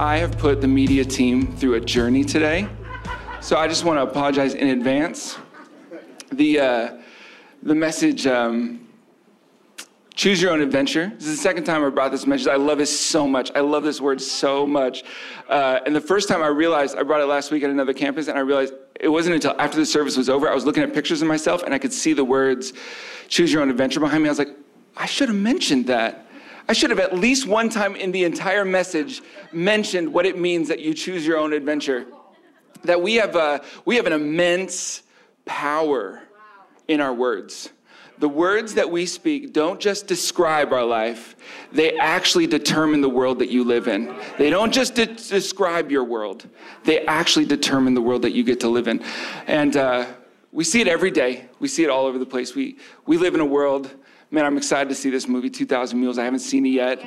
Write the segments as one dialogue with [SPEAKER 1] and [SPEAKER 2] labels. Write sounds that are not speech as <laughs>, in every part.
[SPEAKER 1] I have put the media team through a journey today. So I just want to apologize in advance. The, uh, the message, um, choose your own adventure. This is the second time I brought this message. I love it so much. I love this word so much. Uh, and the first time I realized, I brought it last week at another campus, and I realized it wasn't until after the service was over, I was looking at pictures of myself and I could see the words, choose your own adventure behind me. I was like, I should have mentioned that. I should have at least one time in the entire message mentioned what it means that you choose your own adventure. That we have, a, we have an immense power in our words. The words that we speak don't just describe our life, they actually determine the world that you live in. They don't just de- describe your world, they actually determine the world that you get to live in. And uh, we see it every day, we see it all over the place. We, we live in a world Man, I'm excited to see this movie, 2000 Mules. I haven't seen it yet.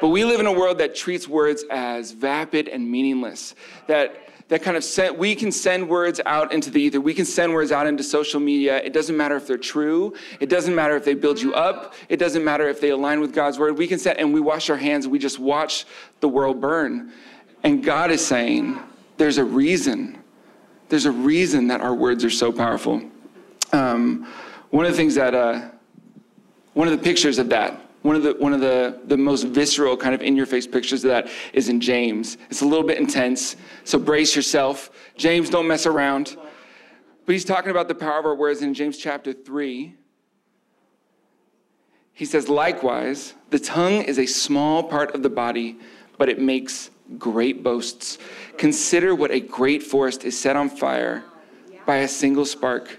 [SPEAKER 1] But we live in a world that treats words as vapid and meaningless. That that kind of sent, we can send words out into the ether. We can send words out into social media. It doesn't matter if they're true. It doesn't matter if they build you up. It doesn't matter if they align with God's word. We can send, and we wash our hands and we just watch the world burn. And God is saying, there's a reason. There's a reason that our words are so powerful. Um, one of the things that uh, one of the pictures of that, one of the one of the, the most visceral kind of in-your-face pictures of that is in James. It's a little bit intense, so brace yourself. James, don't mess around. But he's talking about the power of our words in James chapter 3. He says, likewise, the tongue is a small part of the body, but it makes great boasts. Consider what a great forest is set on fire by a single spark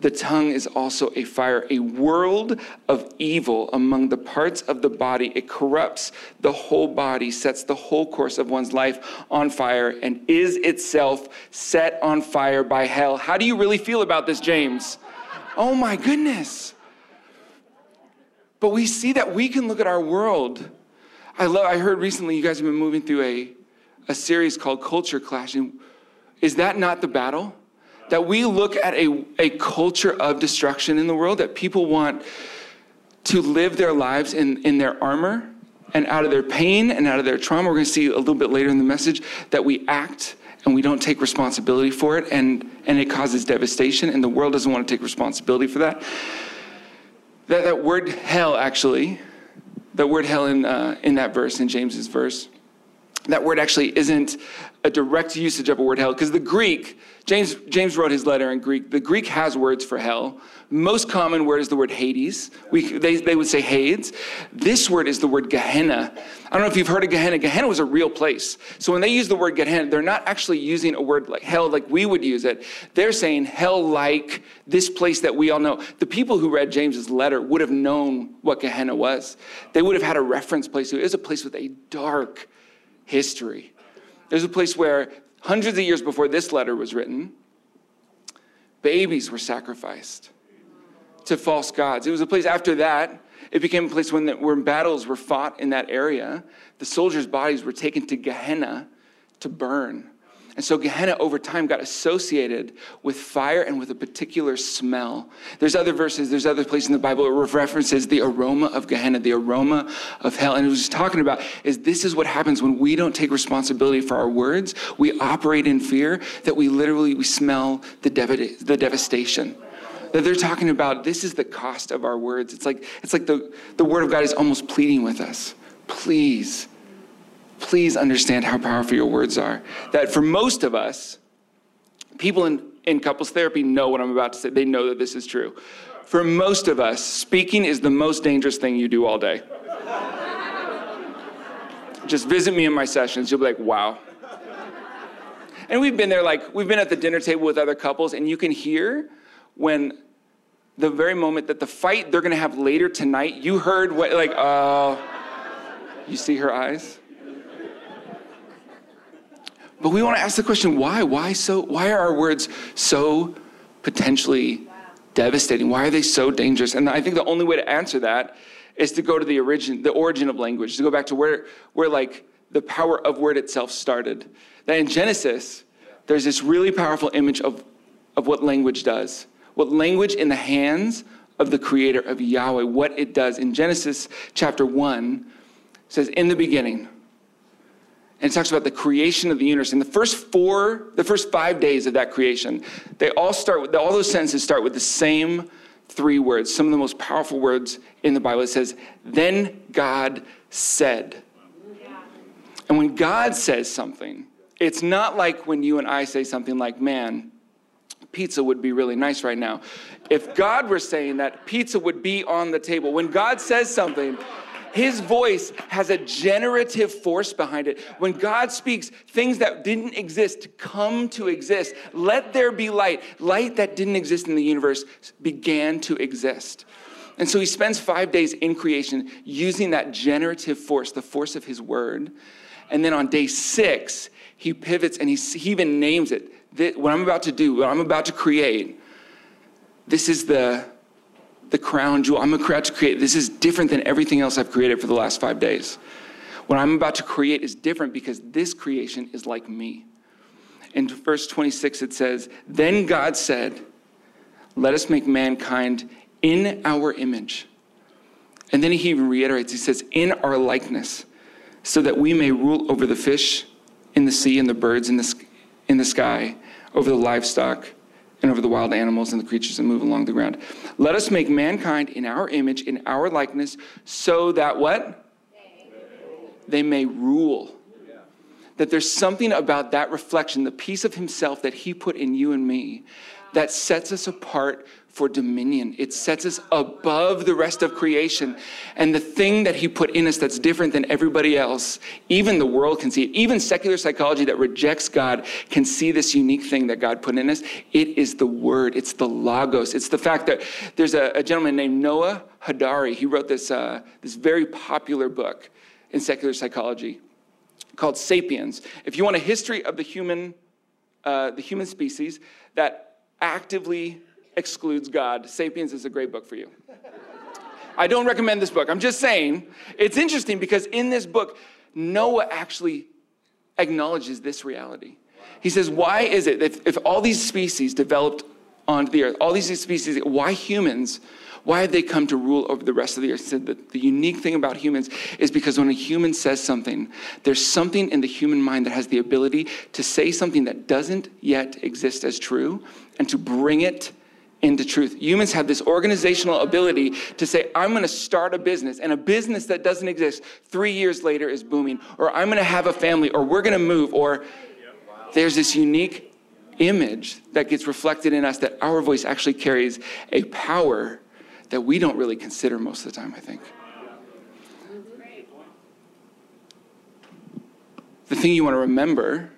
[SPEAKER 1] the tongue is also a fire, a world of evil among the parts of the body. It corrupts the whole body, sets the whole course of one's life on fire, and is itself set on fire by hell. How do you really feel about this, James? Oh my goodness. But we see that we can look at our world. I love I heard recently you guys have been moving through a, a series called Culture Clashing. Is that not the battle? That we look at a, a culture of destruction in the world, that people want to live their lives in, in their armor and out of their pain and out of their trauma. We're going to see a little bit later in the message that we act and we don't take responsibility for it, and, and it causes devastation, and the world doesn't want to take responsibility for that. That, that word hell, actually, that word hell in, uh, in that verse, in James's verse, that word actually isn't a direct usage of a word hell, because the Greek, James, James wrote his letter in Greek. The Greek has words for hell. Most common word is the word Hades. We, they, they would say Hades. This word is the word Gehenna. I don't know if you've heard of Gehenna. Gehenna was a real place. So when they use the word Gehenna, they're not actually using a word like hell like we would use it. They're saying hell like this place that we all know. The people who read James's letter would have known what Gehenna was. They would have had a reference place. It was a place with a dark history. There's a place where hundreds of years before this letter was written, babies were sacrificed to false gods. It was a place after that, it became a place when, when battles were fought in that area. The soldiers' bodies were taken to Gehenna to burn. And so Gehenna over time got associated with fire and with a particular smell. There's other verses, there's other places in the Bible where it references the aroma of Gehenna, the aroma of hell. And it was talking about is this is what happens when we don't take responsibility for our words. We operate in fear that we literally we smell the, dev- the devastation that they're talking about this is the cost of our words it's like it's like the, the word of god is almost pleading with us please please understand how powerful your words are. That for most of us, people in, in couples therapy know what I'm about to say. They know that this is true. For most of us, speaking is the most dangerous thing you do all day. <laughs> Just visit me in my sessions, you'll be like, wow. And we've been there, like, we've been at the dinner table with other couples, and you can hear when the very moment that the fight they're gonna have later tonight, you heard what, like, uh, you see her eyes? But we want to ask the question why? Why so why are our words so potentially devastating? Why are they so dangerous? And I think the only way to answer that is to go to the origin the origin of language, to go back to where where like the power of word itself started. That in Genesis, there's this really powerful image of, of what language does. What language in the hands of the creator of Yahweh, what it does. In Genesis chapter 1, says, In the beginning, and it talks about the creation of the universe. In the first four, the first five days of that creation, they all start with, all those sentences start with the same three words, some of the most powerful words in the Bible. It says, Then God said. And when God says something, it's not like when you and I say something like, Man, pizza would be really nice right now. If God were saying that, pizza would be on the table. When God says something, his voice has a generative force behind it. When God speaks, things that didn't exist come to exist. Let there be light. Light that didn't exist in the universe began to exist. And so he spends five days in creation using that generative force, the force of his word. And then on day six, he pivots and he, he even names it. What I'm about to do, what I'm about to create, this is the the crown jewel. I'm about to create. This is different than everything else I've created for the last five days. What I'm about to create is different because this creation is like me. In verse 26, it says, Then God said, Let us make mankind in our image. And then he even reiterates, He says, In our likeness, so that we may rule over the fish in the sea and the birds in the, in the sky, over the livestock and over the wild animals and the creatures that move along the ground. Let us make mankind in our image, in our likeness, so that what? They may rule. That there's something about that reflection, the piece of himself that he put in you and me, that sets us apart for dominion. It sets us above the rest of creation. And the thing that he put in us that's different than everybody else, even the world can see it. Even secular psychology that rejects God can see this unique thing that God put in us. It is the word, it's the logos. It's the fact that there's a, a gentleman named Noah Harari. He wrote this, uh, this very popular book in secular psychology called Sapiens. If you want a history of the human, uh, the human species that actively excludes God, Sapiens is a great book for you. <laughs> I don't recommend this book. I'm just saying it's interesting because in this book, Noah actually acknowledges this reality. He says, Why is it that if all these species developed onto the earth, all these species, why humans? Why have they come to rule over the rest of the earth? He said that the unique thing about humans is because when a human says something, there's something in the human mind that has the ability to say something that doesn't yet exist as true and to bring it into truth. Humans have this organizational ability to say, I'm going to start a business, and a business that doesn't exist three years later is booming, or I'm going to have a family, or we're going to move, or there's this unique image that gets reflected in us that our voice actually carries a power that we don't really consider most of the time, I think. The thing you want to remember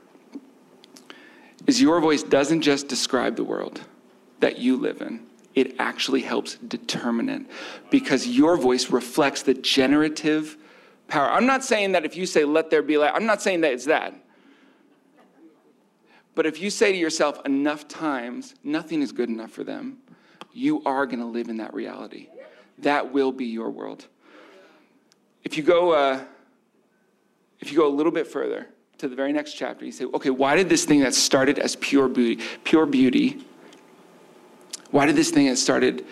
[SPEAKER 1] is your voice doesn't just describe the world that you live in, it actually helps determine it because your voice reflects the generative power. I'm not saying that if you say, let there be light, I'm not saying that it's that. But if you say to yourself enough times, nothing is good enough for them, you are going to live in that reality. That will be your world. If you go, uh, if you go a little bit further to the very next chapter, you say, okay, why did this thing that started as pure beauty, pure beauty, why did this thing that started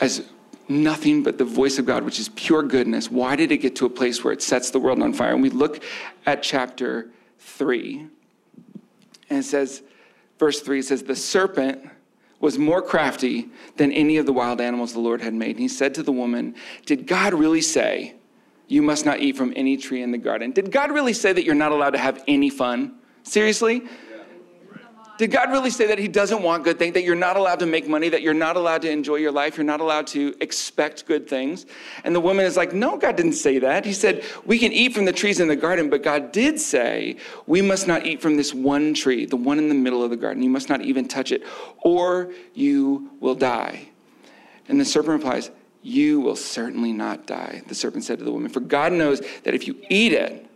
[SPEAKER 1] as nothing but the voice of God, which is pure goodness, why did it get to a place where it sets the world on fire? And we look at chapter 3, and it says, verse 3 it says, The serpent was more crafty than any of the wild animals the Lord had made. And he said to the woman, Did God really say, You must not eat from any tree in the garden? Did God really say that you're not allowed to have any fun? Seriously? Did God really say that He doesn't want good things, that you're not allowed to make money, that you're not allowed to enjoy your life, you're not allowed to expect good things? And the woman is like, No, God didn't say that. He said, We can eat from the trees in the garden, but God did say, We must not eat from this one tree, the one in the middle of the garden. You must not even touch it, or you will die. And the serpent replies, You will certainly not die. The serpent said to the woman, For God knows that if you eat it,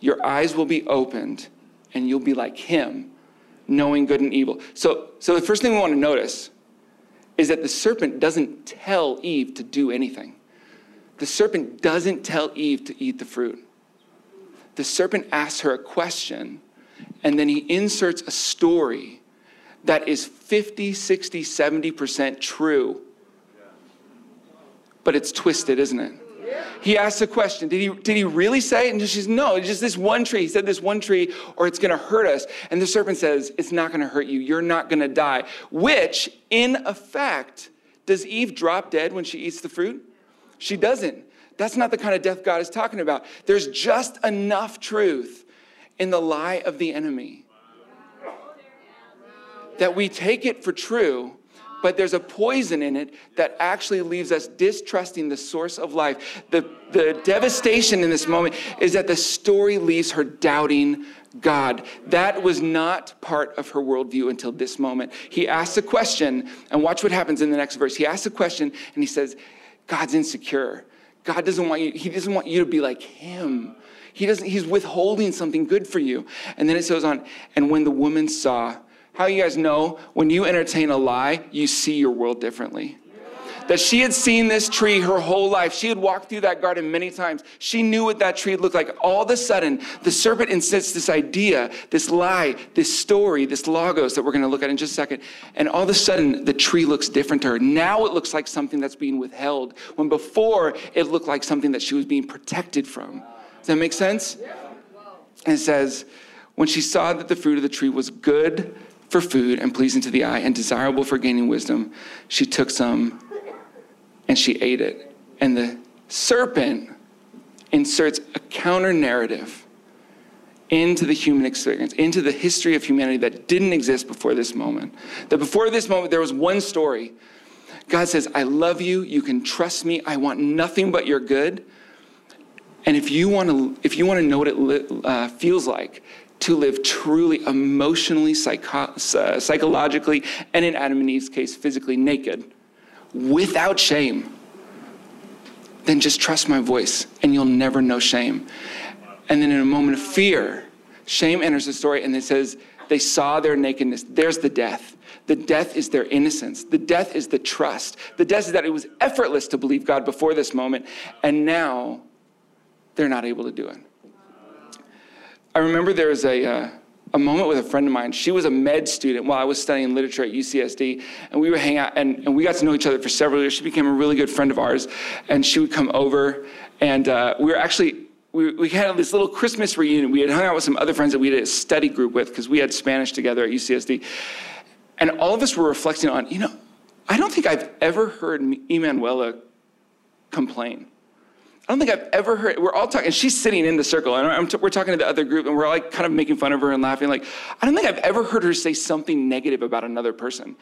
[SPEAKER 1] your eyes will be opened and you'll be like him, knowing good and evil. So, so the first thing we want to notice is that the serpent doesn't tell Eve to do anything. The serpent doesn't tell Eve to eat the fruit. The serpent asks her a question, and then he inserts a story that is 50, 60, 70% true. But it's twisted, isn't it? He asks a question. Did he, did he really say it? And she says, no, it's just this one tree. He said this one tree, or it's going to hurt us. And the serpent says, it's not going to hurt you. You're not going to die. Which, in effect, does Eve drop dead when she eats the fruit? She doesn't. That's not the kind of death God is talking about. There's just enough truth in the lie of the enemy that we take it for true but there's a poison in it that actually leaves us distrusting the source of life. The, the devastation in this moment is that the story leaves her doubting God. That was not part of her worldview until this moment. He asks a question, and watch what happens in the next verse. He asks a question, and he says, God's insecure. God doesn't want you, he doesn't want you to be like him. He doesn't, he's withholding something good for you. And then it goes on, and when the woman saw how you guys know when you entertain a lie, you see your world differently? That she had seen this tree her whole life. She had walked through that garden many times. She knew what that tree looked like. All of a sudden, the serpent insists this idea, this lie, this story, this logos that we're going to look at in just a second. And all of a sudden, the tree looks different to her. Now it looks like something that's being withheld, when before it looked like something that she was being protected from. Does that make sense? And it says, when she saw that the fruit of the tree was good for food and pleasing to the eye and desirable for gaining wisdom, she took some and she ate it. And the serpent inserts a counter narrative into the human experience, into the history of humanity that didn't exist before this moment. That before this moment, there was one story. God says, I love you. You can trust me. I want nothing but your good. And if you want to, if you want to know what it uh, feels like to live truly emotionally, psycho- uh, psychologically, and in Adam and Eve's case, physically naked, without shame, then just trust my voice and you'll never know shame. And then in a moment of fear, shame enters the story and it says, they saw their nakedness. There's the death. The death is their innocence. The death is the trust. The death is that it was effortless to believe God before this moment, and now they're not able to do it. I remember there was a, uh, a moment with a friend of mine. She was a med student while I was studying literature at UCSD, and we would hang out, and, and we got to know each other for several years. She became a really good friend of ours, and she would come over, and uh, we were actually we, we had this little Christmas reunion. We had hung out with some other friends that we had a study group with because we had Spanish together at UCSD, and all of us were reflecting on, you know, I don't think I've ever heard Emanuela complain. I don't think I've ever heard, we're all talking, she's sitting in the circle, and t- we're talking to the other group, and we're like kind of making fun of her and laughing. Like, I don't think I've ever heard her say something negative about another person.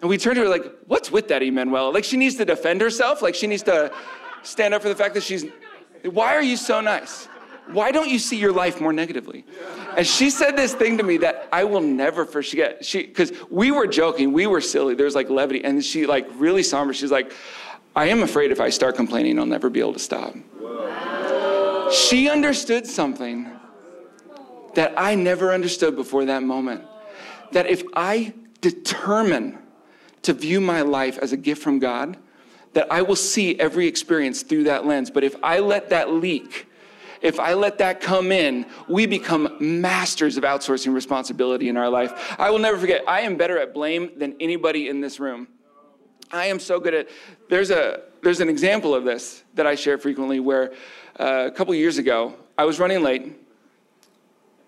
[SPEAKER 1] And we turned to her like, what's with that, Emmanuel? Like, she needs to defend herself? Like, she needs to stand up for the fact that she's, why are you so nice? Why don't you see your life more negatively? And she said this thing to me that I will never forget. She, because we were joking, we were silly. There was like levity, and she like really somber. She's like, I am afraid if I start complaining, I'll never be able to stop. She understood something that I never understood before that moment. That if I determine to view my life as a gift from God, that I will see every experience through that lens. But if I let that leak, if I let that come in, we become masters of outsourcing responsibility in our life. I will never forget, I am better at blame than anybody in this room. I am so good at there's a there's an example of this that I share frequently where uh, a couple years ago I was running late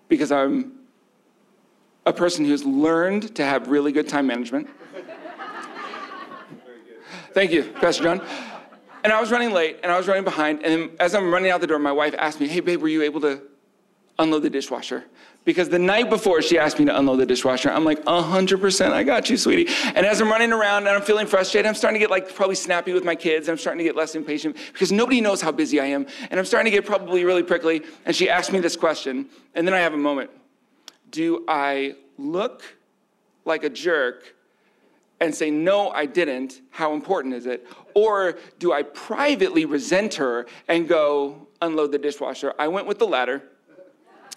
[SPEAKER 1] because I'm a person who's learned to have really good time management. Thank you, Pastor John. And I was running late and I was running behind. And as I'm running out the door, my wife asked me, Hey, babe, were you able to unload the dishwasher? Because the night before she asked me to unload the dishwasher, I'm like, 100%, I got you, sweetie. And as I'm running around and I'm feeling frustrated, I'm starting to get like probably snappy with my kids. I'm starting to get less impatient because nobody knows how busy I am. And I'm starting to get probably really prickly. And she asked me this question. And then I have a moment Do I look like a jerk and say, no, I didn't, how important is it? Or do I privately resent her and go, unload the dishwasher? I went with the latter.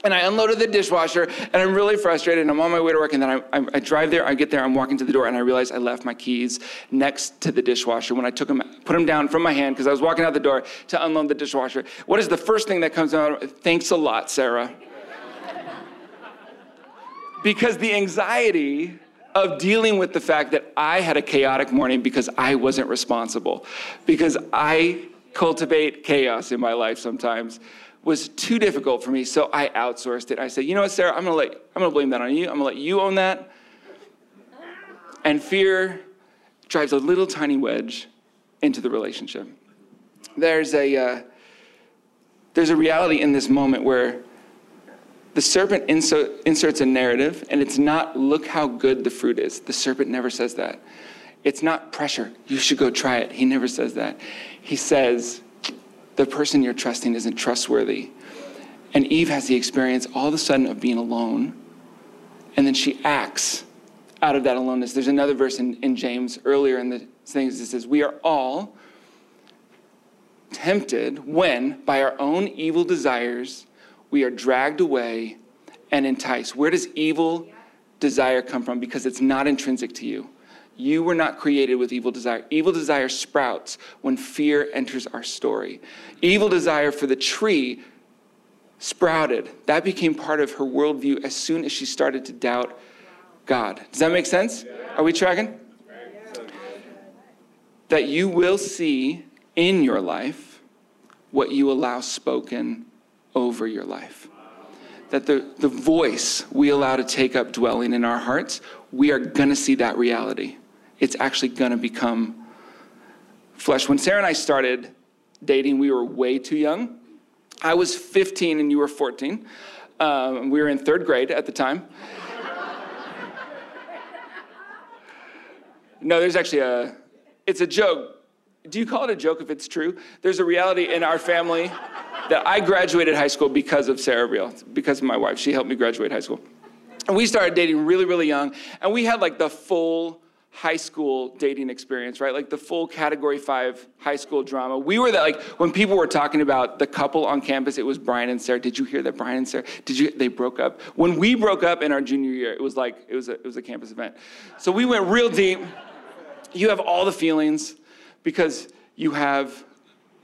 [SPEAKER 1] And I unloaded the dishwasher, and I'm really frustrated. And I'm on my way to work, and then I, I, I, drive there. I get there. I'm walking to the door, and I realize I left my keys next to the dishwasher when I took them, put them down from my hand because I was walking out the door to unload the dishwasher. What is the first thing that comes out? Thanks a lot, Sarah. because the anxiety of dealing with the fact that I had a chaotic morning because I wasn't responsible, because I cultivate chaos in my life sometimes was too difficult for me, so I outsourced it. I said, you know what, Sarah, I'm gonna let I'm gonna blame that on you. I'm gonna let you own that. And fear drives a little tiny wedge into the relationship. There's a uh, there's a reality in this moment where the serpent inserts a narrative, and it's not look how good the fruit is. The serpent never says that. It's not pressure. You should go try it. He never says that. He says the person you're trusting isn't trustworthy. And Eve has the experience all of a sudden of being alone, and then she acts out of that aloneness. There's another verse in, in James earlier in the things that says, We are all tempted when, by our own evil desires, we are dragged away and enticed. Where does evil desire come from? Because it's not intrinsic to you. You were not created with evil desire. Evil desire sprouts when fear enters our story. Evil desire for the tree sprouted. That became part of her worldview as soon as she started to doubt God. Does that make sense? Are we tracking? That you will see in your life what you allow spoken over your life. That the, the voice we allow to take up dwelling in our hearts, we are going to see that reality it's actually going to become flesh. When Sarah and I started dating, we were way too young. I was 15 and you were 14. Um, we were in third grade at the time. <laughs> no, there's actually a, it's a joke. Do you call it a joke if it's true? There's a reality in our family that I graduated high school because of Sarah Real, because of my wife. She helped me graduate high school. And we started dating really, really young, and we had like the full high school dating experience, right? Like the full category five high school drama. We were that like when people were talking about the couple on campus, it was Brian and Sarah. Did you hear that Brian and Sarah? Did you they broke up? When we broke up in our junior year, it was like it was a it was a campus event. So we went real deep. You have all the feelings because you have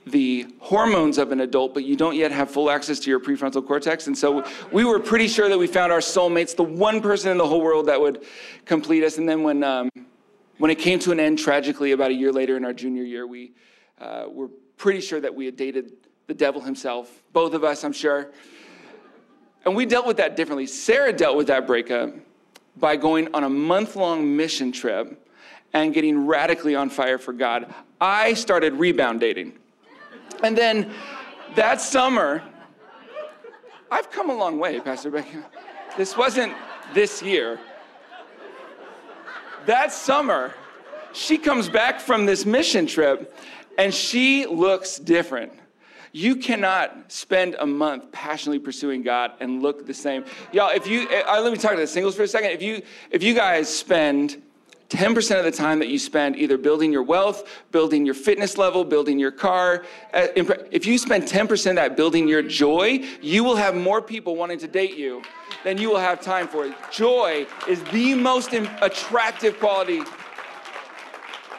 [SPEAKER 1] the hormones of an adult, but you don't yet have full access to your prefrontal cortex. And so we were pretty sure that we found our soulmates, the one person in the whole world that would complete us. And then when um, when it came to an end, tragically, about a year later in our junior year, we uh, were pretty sure that we had dated the devil himself, both of us, I'm sure. And we dealt with that differently. Sarah dealt with that breakup by going on a month long mission trip and getting radically on fire for God. I started rebound dating. And then that summer, I've come a long way, Pastor Becky. This wasn't this year that summer, she comes back from this mission trip and she looks different. You cannot spend a month passionately pursuing God and look the same. Y'all, if you, uh, let me talk to the singles for a second. If you, if you guys spend 10% of the time that you spend either building your wealth, building your fitness level, building your car, uh, if you spend 10% of that building your joy, you will have more people wanting to date you than you will have time for. Joy is the most attractive quality.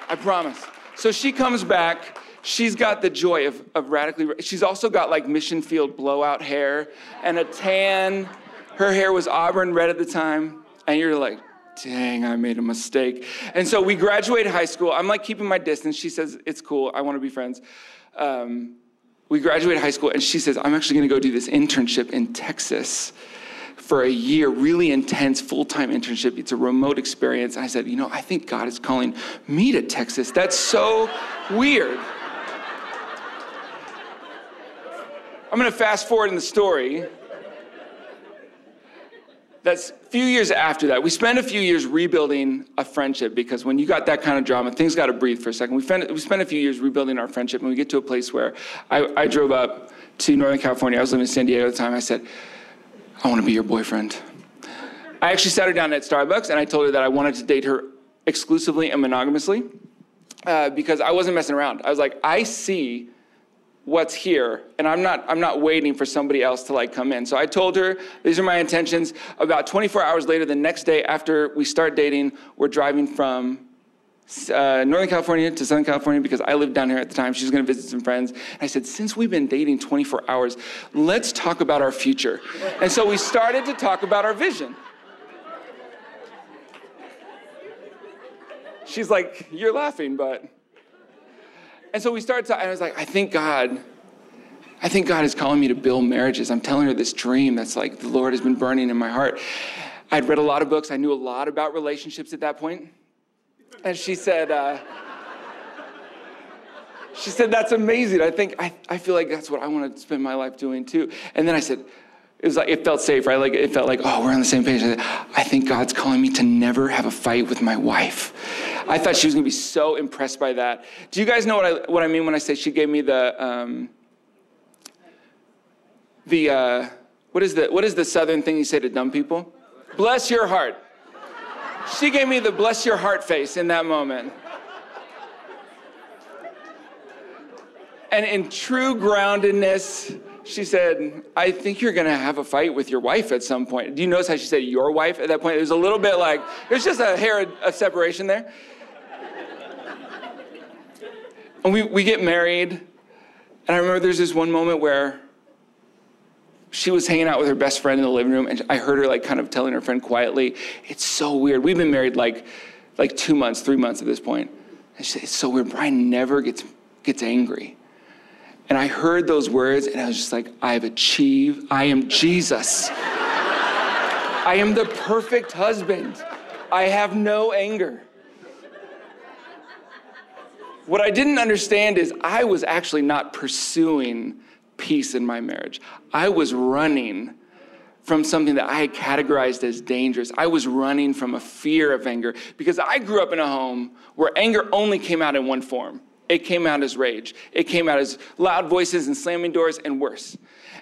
[SPEAKER 1] I promise. So she comes back. She's got the joy of, of radically, she's also got like mission field blowout hair and a tan. Her hair was auburn red at the time. And you're like, dang, I made a mistake. And so we graduate high school. I'm like keeping my distance. She says, it's cool. I want to be friends. Um, we graduate high school, and she says, I'm actually going to go do this internship in Texas for a year, really intense full time internship. It's a remote experience. And I said, You know, I think God is calling me to Texas. That's so weird. I'm going to fast forward in the story that's a few years after that. We spent a few years rebuilding a friendship because when you got that kind of drama, things got to breathe for a second. We spent, we spent a few years rebuilding our friendship, and we get to a place where I, I drove up to Northern California. I was living in San Diego at the time. I said, I want to be your boyfriend. I actually sat her down at Starbucks and I told her that I wanted to date her exclusively and monogamously uh, because I wasn't messing around. I was like, I see what's here and i'm not i'm not waiting for somebody else to like come in. So i told her these are my intentions. About 24 hours later the next day after we start dating we're driving from uh, northern california to southern california because i lived down here at the time. She was going to visit some friends. And i said since we've been dating 24 hours let's talk about our future. And so we started to talk about our vision. She's like you're laughing but and so we started talking, and I was like, I think God, I think God is calling me to build marriages. I'm telling her this dream that's like the Lord has been burning in my heart. I'd read a lot of books. I knew a lot about relationships at that point. And she said, uh, she said, that's amazing. I think, I, I feel like that's what I want to spend my life doing too. And then I said, it was like, it felt safe, right? Like, it felt like, oh, we're on the same page. I, said, I think God's calling me to never have a fight with my wife. I thought she was to be so impressed by that. Do you guys know what I, what I mean when I say she gave me the, um, the, uh, what is the, what is the southern thing you say to dumb people? Bless your heart. She gave me the bless your heart face in that moment. And in true groundedness, she said, I think you're to have a fight with your wife at some point. Do you notice how she said your wife at that point? It was a little bit like, there's just a hair of separation there. And we, we get married. And I remember there's this one moment where she was hanging out with her best friend in the living room, and I heard her like kind of telling her friend quietly, It's so weird. We've been married like like two months, three months at this point. And she said, It's so weird. Brian never gets gets angry. And I heard those words, and I was just like, I've achieved, I am Jesus. I am the perfect husband. I have no anger. What I didn't understand is I was actually not pursuing peace in my marriage. I was running from something that I had categorized as dangerous. I was running from a fear of anger because I grew up in a home where anger only came out in one form. It came out as rage. It came out as loud voices and slamming doors and worse.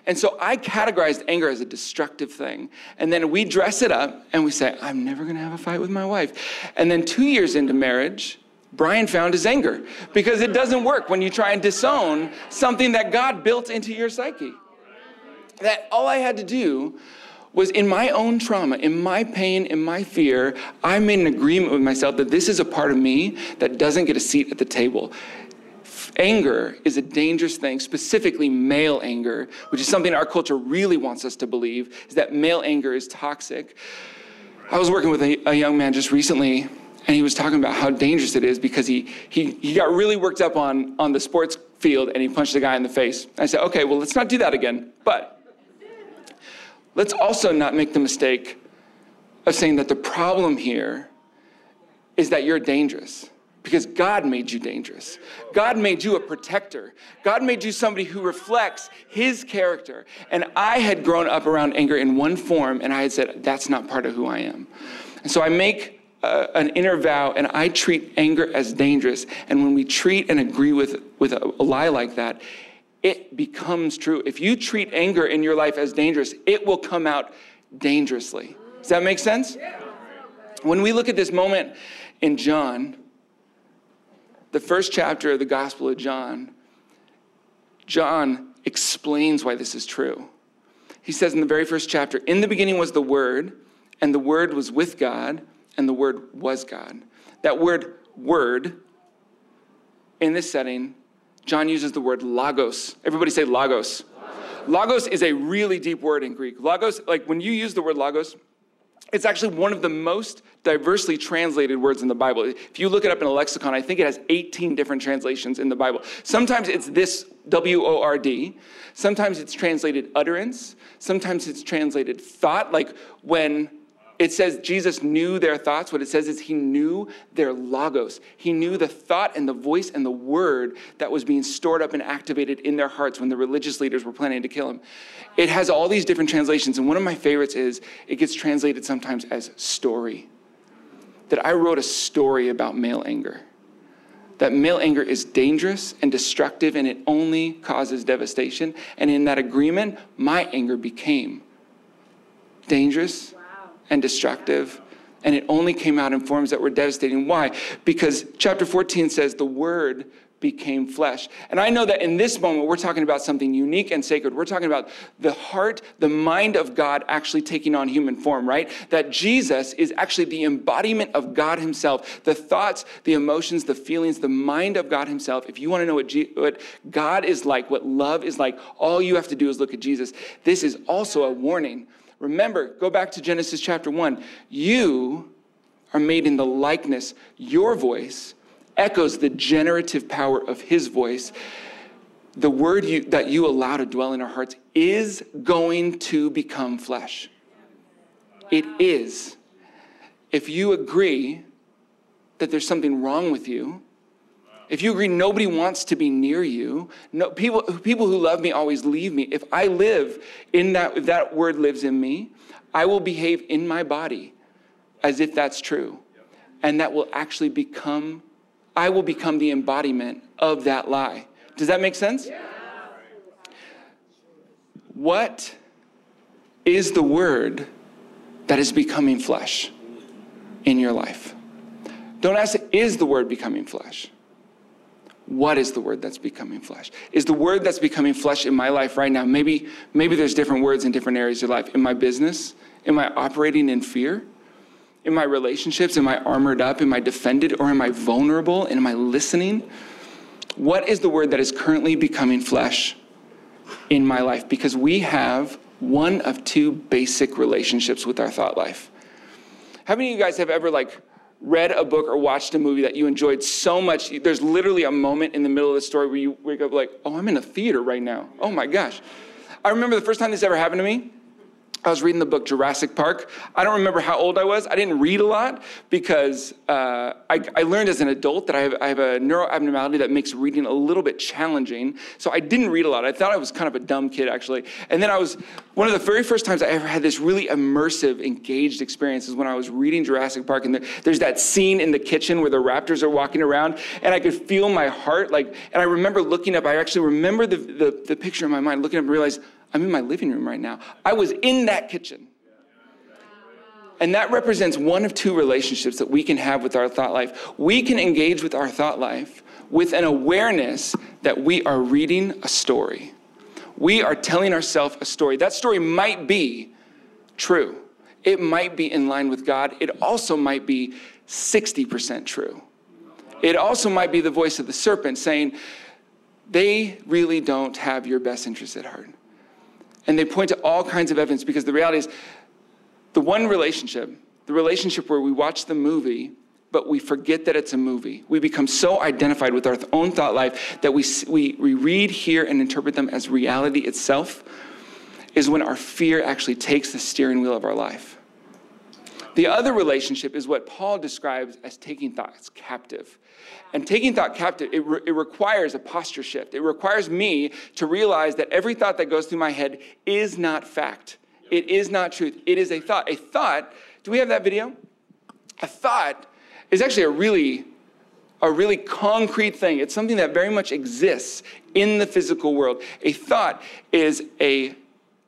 [SPEAKER 1] And so I categorized anger as a destructive thing. And then we dress it up and we say, I'm never going to have a fight with my wife. And then two years into marriage, Brian found his anger because it doesn't work when you try and disown something that God built into your psyche. That all I had to do was in my own trauma, in my pain, in my fear, I made an agreement with myself that this is a part of me that doesn't get a seat at the table. Anger is a dangerous thing, specifically male anger, which is something our culture really wants us to believe, is that male anger is toxic. I was working with a, a young man just recently and he was talking about how dangerous it is because he, he, he got really worked up on, on the sports field and he punched the guy in the face. I said, okay, well, let's not do that again. But let's also not make the mistake of saying that the problem here is that you're dangerous because God made you dangerous. God made you a protector. God made you somebody who reflects his character. And I had grown up around anger in one form, and I had said, that's not part of who I am. And so I make uh, an inner vow, and I treat anger as dangerous. And when we treat and agree with, with a, a lie like that, it becomes true. If you treat anger in your life as dangerous, it will come out dangerously. Does that make sense? When we look at this moment in John, the first chapter of the Gospel of John, John explains why this is true. He says in the very first chapter, In the beginning was the Word, and the Word was with God, and the Word was God. That word, word, in this setting, John uses the word logos. Everybody say logos. Logos, is a really deep word in Greek. Logos, like when you use the word logos, it's actually one of the most diversely translated words in the Bible. If you look it up in a lexicon, I think it has 18 different translations in the Bible. Sometimes it's this W O R D, sometimes it's translated utterance, sometimes it's translated thought, like when it says Jesus knew their thoughts. What it says is he knew their logos. He knew the thought and the voice and the word that was being stored up and activated in their hearts when the religious leaders were planning to kill him. It has all these different translations. And one of my favorites is it gets translated sometimes as story. That I wrote a story about male anger. That male anger is dangerous and destructive and it only causes devastation. And in that agreement, my anger became dangerous and destructive. And it only came out in forms that were devastating. Why? Because chapter 14 says the word became flesh. And I know that in this moment, we're talking about something unique and sacred. We're talking about the heart, the mind of God actually taking on human form, right? That Jesus is actually the embodiment of God Himself. The thoughts, the emotions, the feelings, the mind of God Himself. If you want to know what, what God is like, what love is like, all you have to do is look at Jesus. This is also a warning. Remember, go back to Genesis chapter 1. You are made in the likeness, your voice echoes the generative power of his voice, the word you, that you allow to dwell in our hearts is going to become flesh. It is. If you agree that there's something wrong with you, if you agree nobody wants to be near you, no, people, people who love me always leave me. If I live in that, if that word lives in me, I will behave in my body as if that's true. And that will actually become I will become the embodiment of that lie. Does that make sense? Yeah. What is the word that is becoming flesh in your life? Don't ask, is the word becoming flesh? What is the word that's becoming flesh? Is the word that's becoming flesh in my life right now? Maybe, maybe there's different words in different areas of your life. In my business? Am I operating in fear? In my relationships, am I armored up? Am I defended? Or am I vulnerable? And am I listening? What is the word that is currently becoming flesh in my life? Because we have one of two basic relationships with our thought life. How many of you guys have ever like read a book or watched a movie that you enjoyed so much? There's literally a moment in the middle of the story where you wake up like, oh, I'm in a theater right now. Oh my gosh. I remember the first time this ever happened to me. I was reading the book Jurassic Park. I don't remember how old I was. I didn't read a lot because uh, I, I, learned as an adult that I have, I have a neuroabnormality that makes reading a little bit challenging. So I didn't read a lot. I thought I was kind of a dumb kid, actually. And then I was, one of the very first times I ever had this really immersive, engaged experience is when I was reading Jurassic Park. And the, there's that scene in the kitchen where the raptors are walking around, and I could feel my heart. like. And I remember looking up, I actually remember the, the, the picture in my mind, looking up and realized, I'm in my living room right now. I was in that kitchen. And that represents one of two relationships that we can have with our thought life. We can engage with our thought life with an awareness that we are reading a story. We are telling ourselves a story. That story might be true, it might be in line with God, it also might be 60% true. It also might be the voice of the serpent saying, they really don't have your best interest at heart. And they point to all kinds of evidence because the reality is the one relationship, the relationship where we watch the movie, but we forget that it's a movie. We become so identified with our own thought life that we, we, we read, hear, and interpret them as reality itself, is when our fear actually takes the steering wheel of our life. The other relationship is what Paul describes as taking thoughts captive. And taking thought captive, it, re- it requires a posture shift. It requires me to realize that every thought that goes through my head is not fact. It is not truth. It is a thought. A thought, do we have that video? A thought is actually a really a really concrete thing. It's something that very much exists in the physical world. A thought is a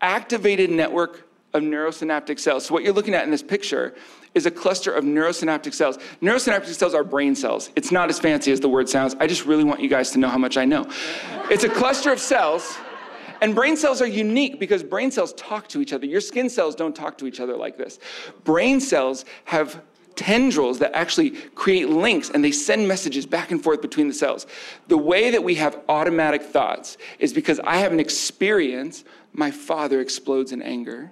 [SPEAKER 1] activated network of neurosynaptic cells. So what you're looking at in this picture is a cluster of neurosynaptic cells. Neurosynaptic cells are brain cells. It's not as fancy as the word sounds. I just really want you guys to know how much I know. It's a cluster of cells. And brain cells are unique because brain cells talk to each other. Your skin cells don't talk to each other like this. Brain cells have tendrils that actually create links and they send messages back and forth between the cells. The way that we have automatic thoughts is because I have an experience, my father explodes in anger.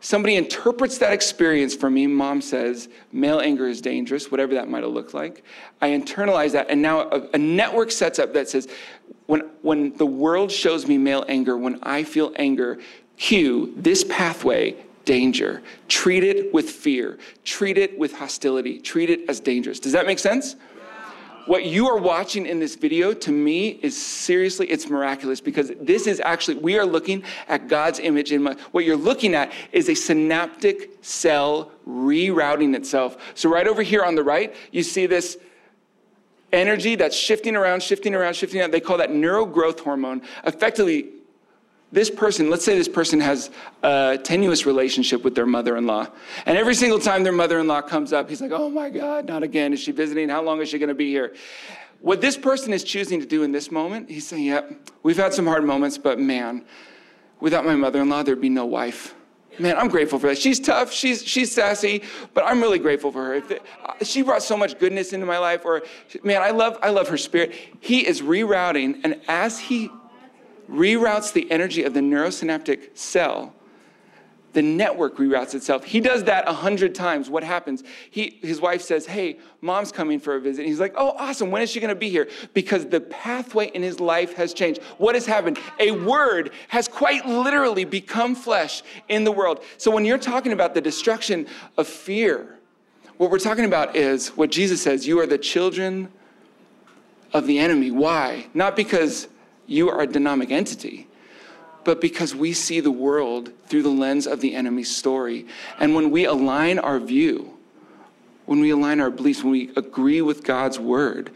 [SPEAKER 1] Somebody interprets that experience for me. Mom says, male anger is dangerous, whatever that might have looked like. I internalize that, and now a, a, network sets up that says, when, when the world shows me male anger, when I feel anger, cue this pathway, danger. Treat it with fear, treat it with hostility, treat it as dangerous. Does that make sense? What you are watching in this video to me is seriously it's miraculous because this is actually we are looking at god's image in what you're looking at is a synaptic cell rerouting itself. So right over here on the right you see this energy that's shifting around shifting around shifting around. They call that neurogrowth hormone. Effectively this person, let's say this person has a tenuous relationship with their mother in law. And every single time their mother in law comes up, he's like, oh my God, not again. Is she visiting? How long is she going to be here? what this person is choosing to do in this moment, he's saying, Yep, we've had some hard moments, but man, without my mother in law, there'd be no wife. Man, I'm grateful for that. She's tough, she's, she's sassy, but I'm really grateful for her. If it, uh, she brought so much goodness into my life, or man, I love, I love her spirit. He is rerouting, and as he reroutes the energy of the neurosynaptic cell, the network reroutes itself. He does that a hundred times. What happens? He, his wife says, Hey, mom's coming for a visit. he's like, Oh, awesome. When is she going to be here? Because the pathway in his life has changed. What has happened? A word has quite literally become flesh in the world. So when you're talking about the destruction of fear, what we're talking about is what Jesus says you are the children of the enemy. Why? Not because you are a dynamic entity but because we see the world through the lens of the enemy's story. And when we align our view, when we align our beliefs, when we agree with God's word,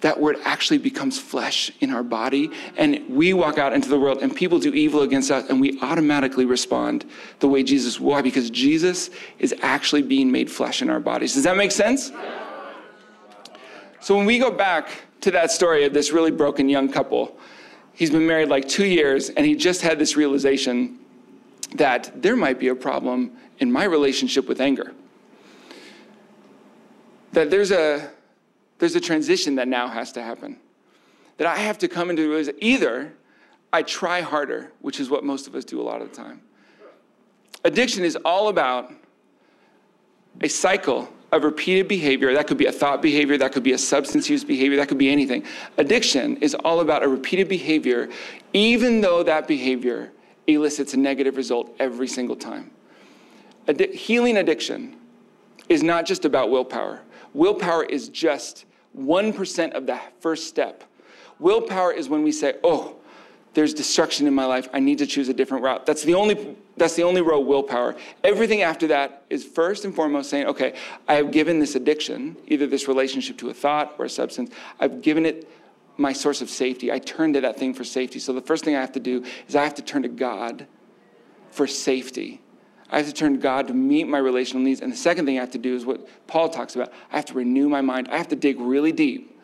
[SPEAKER 1] that word actually becomes flesh in our body. And we walk out into the world and people do evil against us, and we automatically respond the way Jesus. Why? Because Jesus is actually being made flesh in our bodies. Does that make sense? So when we go back to that story of this really broken young couple, he's been married like two years, and he just had this realization that there might be a problem in my relationship with anger. That there's a, there's a transition that now has to happen. That I have to come into realize either I try harder, which is what most of us do a lot of the time. Addiction is all about a cycle of repeated behavior. That could be a thought behavior, that could be a substance use behavior, that could be anything. Addiction is all about a repeated behavior, even though that behavior elicits a negative result every single time. Addi- healing addiction is not just about willpower. Willpower is just 1% of the first step. Willpower is when we say, oh, there's destruction in my life. I need to choose a different route. That's the only that's the only row willpower. Everything after that is first and foremost saying, okay, I have given this addiction, either this relationship to a thought or a substance, I've given it my source of safety. I turn to that thing for safety. So the first thing I have to do is I have to turn to God for safety. I have to turn to God to meet my relational needs. And the second thing I have to do is what Paul talks about. I have to renew my mind. I have to dig really deep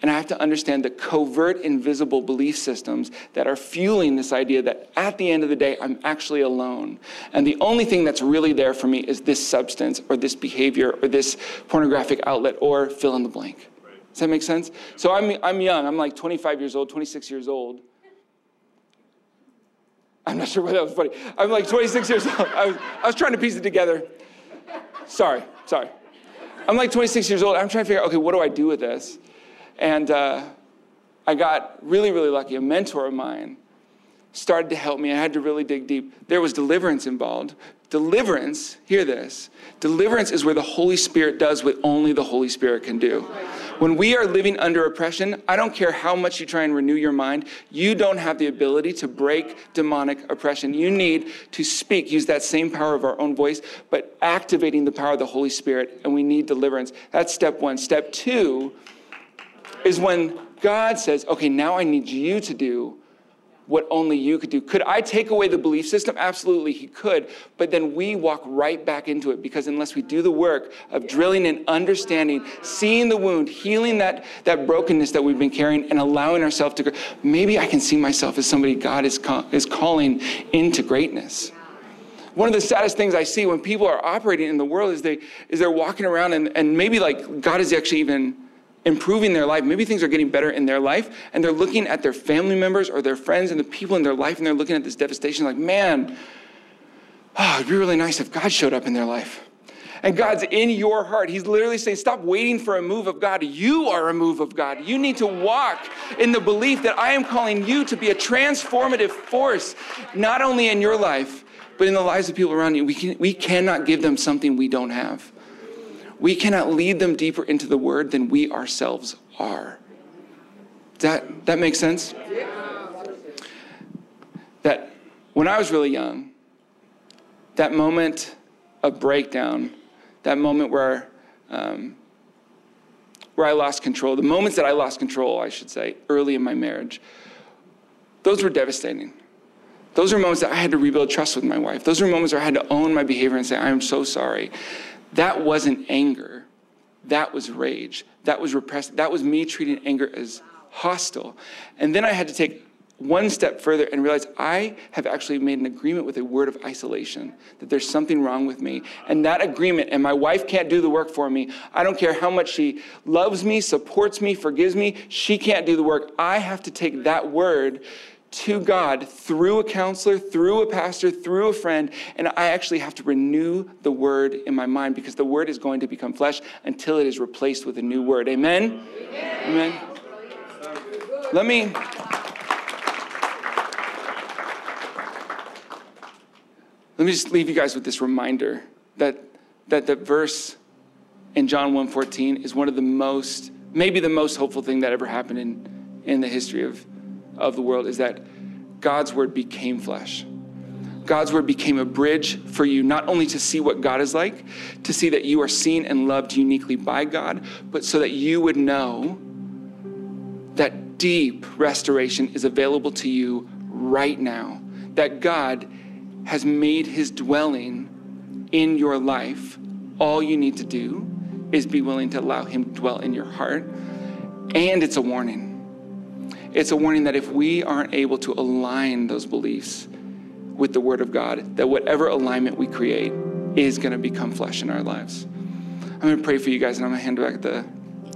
[SPEAKER 1] and I have to understand the covert, invisible belief systems that are fueling this idea that at the end of the day, I'm actually alone. And the only thing that's really there for me is this substance or this behavior or this pornographic outlet or fill in the blank. Does that make sense? So I'm, I'm young. I'm like 25 years old, 26 years old. I'm not sure why that was funny. I'm like 26 years old. I was, I was trying to piece it together. Sorry, sorry. I'm like 26 years old. I'm trying to figure out, okay, what do I do with this? And uh, I got really, really lucky. A mentor of mine started to help me. I had to really dig deep. There was deliverance involved. Deliverance, hear this deliverance is where the Holy Spirit does what only the Holy Spirit can do. When we are living under oppression, I don't care how much you try and renew your mind, you don't have the ability to break demonic oppression. You need to speak, use that same power of our own voice, but activating the power of the Holy Spirit, and we need deliverance. That's step one. Step two, is when God says, okay, now I need you to do what only you could do. Could I take away the belief system? Absolutely, He could. But then we walk right back into it because unless we do the work of drilling and understanding, seeing the wound, healing that, that brokenness that we've been carrying, and allowing ourselves to grow, maybe I can see myself as somebody God is, is calling into greatness. One of the saddest things I see when people are operating in the world is they is they're walking around and, and maybe like God is actually even improving their life. Maybe things are getting better in their life, and they're looking at their family members or their friends and the people in their life, and they're looking at this devastation like, man, oh, it'd be really nice if God showed up in their life. And God's in your heart. He's literally saying, Stop waiting for a move of God. You are a move of God. You need to walk in the belief that I am calling you to be a transformative force, not only in your life, but in the lives of people around you. We, can, we cannot give them something we don't have we cannot lead them deeper into the word than we ourselves are. That, that makes sense? That when I was really young, that moment of breakdown, that moment where, um, where I lost control, the moments that I lost control, I should say, early in my marriage, those were devastating. Those were moments that I had to rebuild trust with my wife. Those were moments where I had to own my behavior and say, I am so sorry. That wasn't anger. that was rage. That was repressed. That was me treating anger as hostile. And then I had to take one step further and realize I have actually made an agreement with a word of isolation, that there's something wrong with me. And that agreement, and my wife can't do the work for me. I don't care how much she loves me, supports me, forgives me, she can't do the work. I have to take that word to God through a counselor, through a pastor, through a friend, and I actually have to renew the word in my mind because the word is going to become flesh until it is replaced with a new word. Amen? Amen. Amen. Let me. Let me just leave you guys with this reminder that, that the verse in John 1.14 is one of the most, maybe the most hopeful thing that ever happened in, in the history of, of the world is that God's word became flesh. God's word became a bridge for you not only to see what God is like, to see that you are seen and loved uniquely by God, but so that you would know that deep restoration is available to you right now. That God has made his dwelling in your life, all you need to do is be willing to allow him to dwell in your heart. And it's a warning. It's a warning that if we aren't able to align those beliefs with the Word of God, that whatever alignment we create is going to become flesh in our lives. I'm going to pray for you guys and I'm going to hand back the,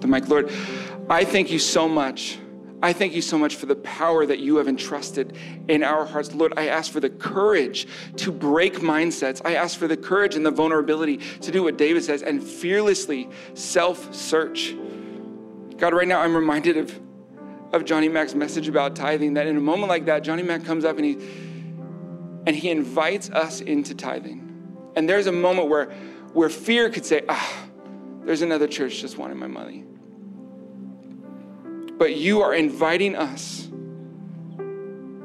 [SPEAKER 1] the mic. Lord, I thank you so much I thank you so much for the power that you have entrusted in our hearts. Lord, I ask for the courage to break mindsets. I ask for the courage and the vulnerability to do what David says and fearlessly self search. God, right now I'm reminded of, of Johnny Mac's message about tithing that in a moment like that, Johnny Mac comes up and he, and he invites us into tithing. And there's a moment where, where fear could say, ah, there's another church just wanting my money but you are inviting us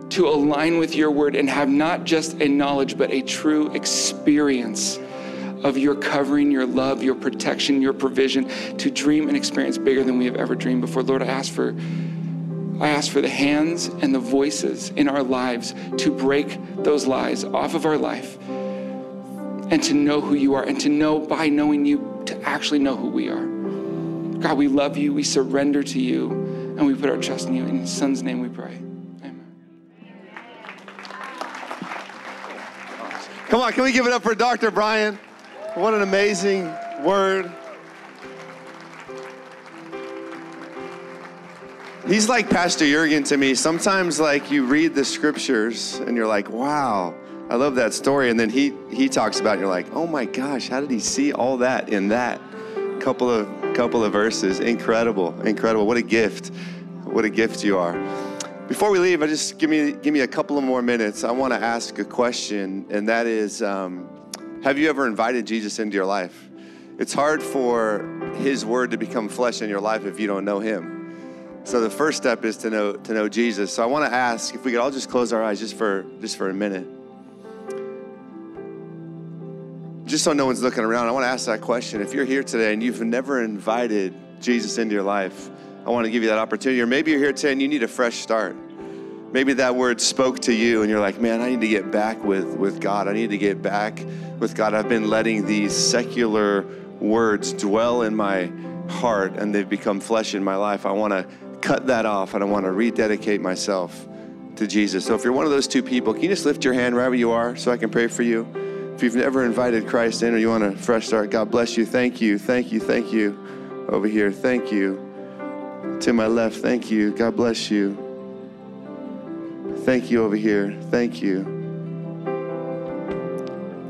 [SPEAKER 1] to align with your word and have not just a knowledge, but a true experience of your covering, your love, your protection, your provision, to dream and experience bigger than we have ever dreamed before. Lord, I ask for I ask for the hands and the voices in our lives to break those lies off of our life and to know who you are and to know by knowing you to actually know who we are. God, we love you. We surrender to you. And we put our trust in you. In His Son's name we pray. Amen.
[SPEAKER 2] Come on, can we give it up for Dr. Brian? What an amazing word. He's like Pastor Jurgen to me. Sometimes, like, you read the scriptures and you're like, wow, I love that story. And then he, he talks about it you're like, oh my gosh, how did he see all that in that couple of couple of verses. Incredible, incredible. What a gift. What a gift you are. Before we leave, I just give me give me a couple of more minutes. I want to ask a question, and that is, um, have you ever invited Jesus into your life? It's hard for His Word to become flesh in your life if you don't know Him. So the first step is to know to know Jesus. So I want to ask if we could all just close our eyes just for just for a minute. just so no one's looking around, I want to ask that question. If you're here today and you've never invited Jesus into your life, I want to give you that opportunity. Or maybe you're here today and you need a fresh start. Maybe that word spoke to you and you're like, man, I need to get back with, with God. I need to get back with God. I've been letting these secular words dwell in my heart and they've become flesh in my life. I want to cut that off and I want to rededicate myself to Jesus. So if you're one of those two people, can you just lift your hand wherever you are so I can pray for you? If you've never invited Christ in or you want a fresh start, God bless you. Thank you. Thank you. Thank you. Over here. Thank you. To my left. Thank you. God bless you. Thank you over here. Thank you.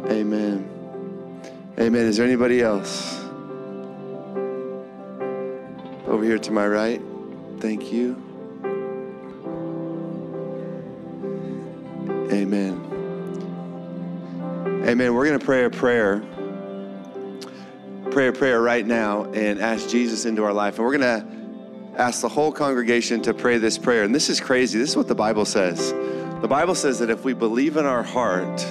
[SPEAKER 2] Amen. Amen. Is there anybody else? Over here to my right. Thank you. Amen. Amen. We're going to pray a prayer. Pray a prayer right now and ask Jesus into our life. And we're going to ask the whole congregation to pray this prayer. And this is crazy. This is what the Bible says. The Bible says that if we believe in our heart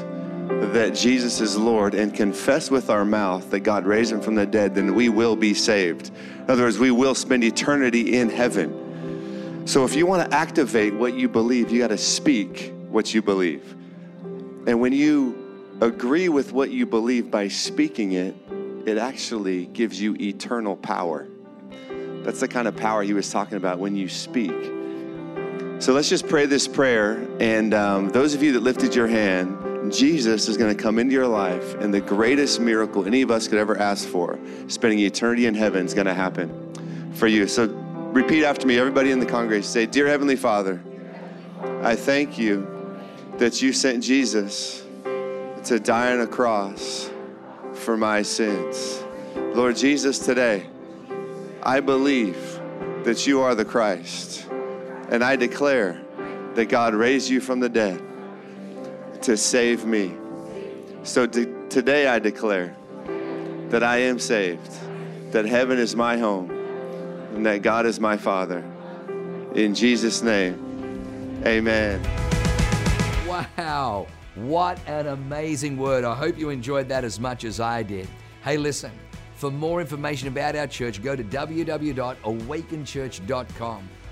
[SPEAKER 2] that Jesus is Lord and confess with our mouth that God raised him from the dead, then we will be saved. In other words, we will spend eternity in heaven. So if you want to activate what you believe, you got to speak what you believe. And when you agree with what you believe by speaking it, it actually gives you eternal power. That's the kind of power he was talking about when you speak. So let's just pray this prayer. And um, those of you that lifted your hand, Jesus is going to come into your life, and the greatest miracle any of us could ever ask for, spending eternity in heaven, is going to happen for you. So repeat after me, everybody in the congregation. Say, Dear Heavenly Father, I thank you that you sent Jesus to die on a cross for my sins. Lord Jesus, today, I believe that you are the Christ, and I declare that God raised you from the dead to save me. So today I declare that I am saved, that heaven is my home, and that God is my Father. In Jesus' name, amen.
[SPEAKER 3] Wow. What an amazing word. I hope you enjoyed that as much as I did. Hey, listen, for more information about our church, go to www.awakenchurch.com